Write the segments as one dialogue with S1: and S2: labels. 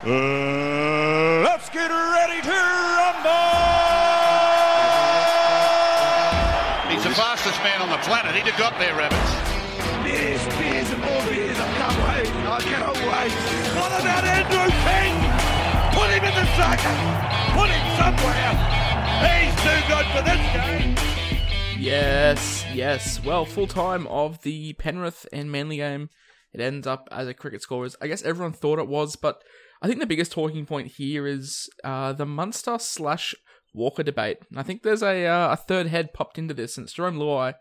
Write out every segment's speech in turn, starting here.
S1: Uh, let's get ready to rumble!
S2: He's the fastest man on the planet. He'd have got there, Rabbits.
S1: Beers, beers, and more beers. I can't wait. I cannot wait. What about Andrew King? Put him in the second. Put him somewhere. He's too good for this game.
S3: Yes, yes. Well, full time of the Penrith and Manly game. It ends up as a cricket score, as I guess everyone thought it was, but I think the biggest talking point here is uh, the Munster slash Walker debate. And I think there's a uh, a third head popped into this, and it's Jarome Luai.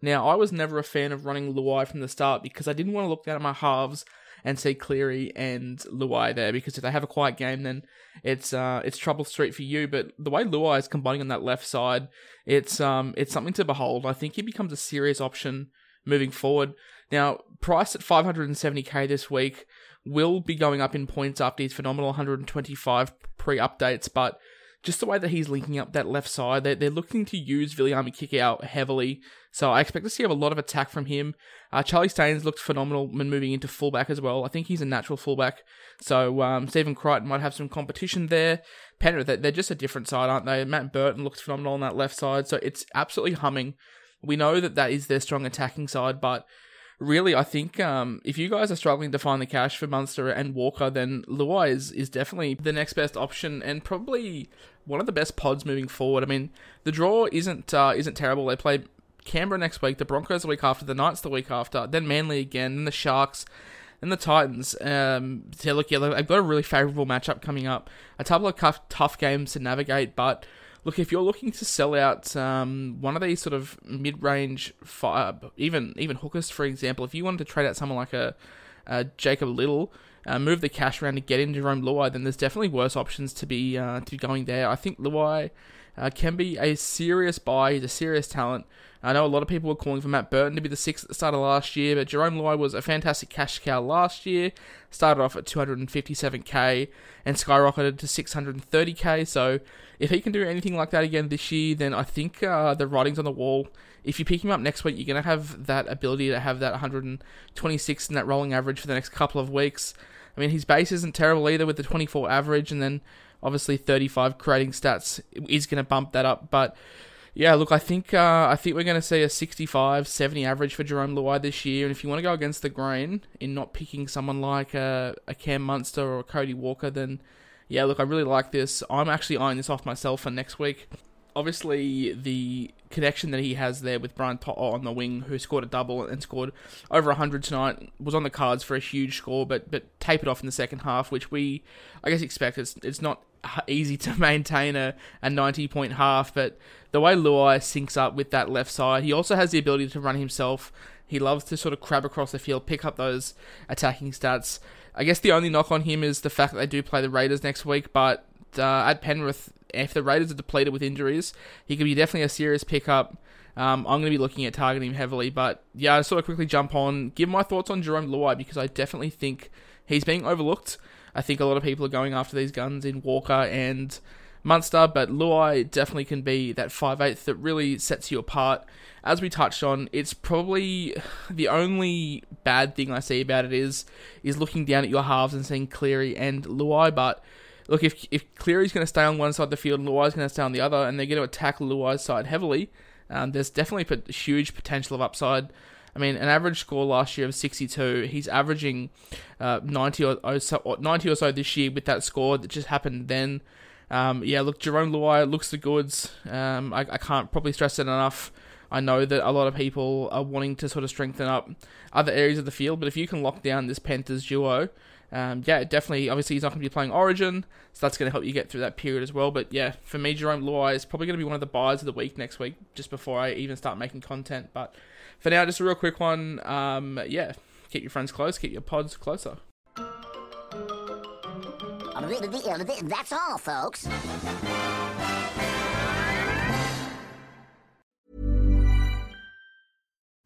S3: Now, I was never a fan of running Luai from the start because I didn't want to look down at my halves and see Cleary and Luai there because if they have a quiet game, then it's uh, it's trouble street for you. But the way Luai is combining on that left side, it's um it's something to behold. I think he becomes a serious option moving forward. Now, priced at 570k this week, will be going up in points after his phenomenal 125 pre-updates, but just the way that he's linking up that left side, they're, they're looking to use Viliami Kikau heavily. So I expect to see a lot of attack from him. Uh, Charlie Staines looked phenomenal when moving into fullback as well. I think he's a natural fullback. So um, Stephen Crichton might have some competition there. Penrith, they're just a different side, aren't they? Matt Burton looked phenomenal on that left side. So it's absolutely humming. We know that that is their strong attacking side, but really, I think um, if you guys are struggling to find the cash for Munster and Walker, then Luai is, is definitely the next best option and probably one of the best pods moving forward. I mean, the draw isn't uh, isn't terrible. They play Canberra next week, the Broncos the week after, the Knights the week after, then Manly again, then the Sharks, and the Titans. Um, so look, yeah, they've got a really favourable matchup coming up. A couple of tough, tough games to navigate, but look, if you're looking to sell out um, one of these sort of mid-range, fire, even even hookers, for example, if you wanted to trade out someone like a, a Jacob Little, uh, move the cash around to get in Jarome Luai, then there's definitely worse options to be uh, to be going there. I think Luai uh, can be a serious buy. He's a serious talent. I know a lot of people were calling for Matt Burton to be the sixth at the start of last year, but Jarome Luai was a fantastic cash cow last year. Started off at 257k and skyrocketed to 630k. So if he can do anything like that again this year, then I think uh, the writing's on the wall. If you pick him up next week, you're going to have that ability to have that 126 in that rolling average for the next couple of weeks. I mean, his base isn't terrible either with the 24 average, and then obviously 35 creating stats is going to bump that up. But yeah, look, I think uh, I think we're going to see a 65, 70 average for Jarome Luai this year. And if you want to go against the grain in not picking someone like a, a Cam Munster or a Cody Walker, then yeah, look, I really like this. I'm actually eyeing this off myself for next week. Obviously, the connection that he has there with Brian To'o on the wing, who scored a double and scored over 100 tonight, was on the cards for a huge score, but but tapered off in the second half, which we, I guess, expect. It's, it's not easy to maintain a, a 90 point half, but the way Luai syncs up with that left side, he also has the ability to run himself. He loves to sort of crab across the field, pick up those attacking stats. I guess the only knock on him is the fact that they do play the Raiders next week, but uh, at Penrith, if the Raiders are depleted with injuries, he could be definitely a serious pickup. Um, I'm going to be looking at targeting him heavily, but yeah, I sort of quickly jump on, give my thoughts on Jarome Luai because I definitely think he's being overlooked. I think a lot of people are going after these guns in Walker and Munster, but Luai definitely can be that 5'8 that really sets you apart. As we touched on, it's probably the only bad thing I see about it is is looking down at your halves and seeing Cleary and Luai, but look, if if Cleary's going to stay on one side of the field and Luai's going to stay on the other, and they're going to attack Luai's side heavily, um, there's definitely huge potential of upside. I mean, an average score last year of 62. He's averaging uh, 90 or, so, 90 or so this year with that score that just happened then. Um, yeah, look, Jarome Luai looks the goods. Um, I, I can't probably stress it enough. I know that a lot of people are wanting to sort of strengthen up other areas of the field, but if you can lock down this Panthers duo, um, yeah, definitely. Obviously, he's not going to be playing Origin, so that's going to help you get through that period as well. But yeah, for me, Jarome Luai is probably going to be one of the buys of the week next week, just before I even start making content. But for now, just a real quick one. Um, yeah, keep your friends close, keep your pods closer.
S4: That's all, folks.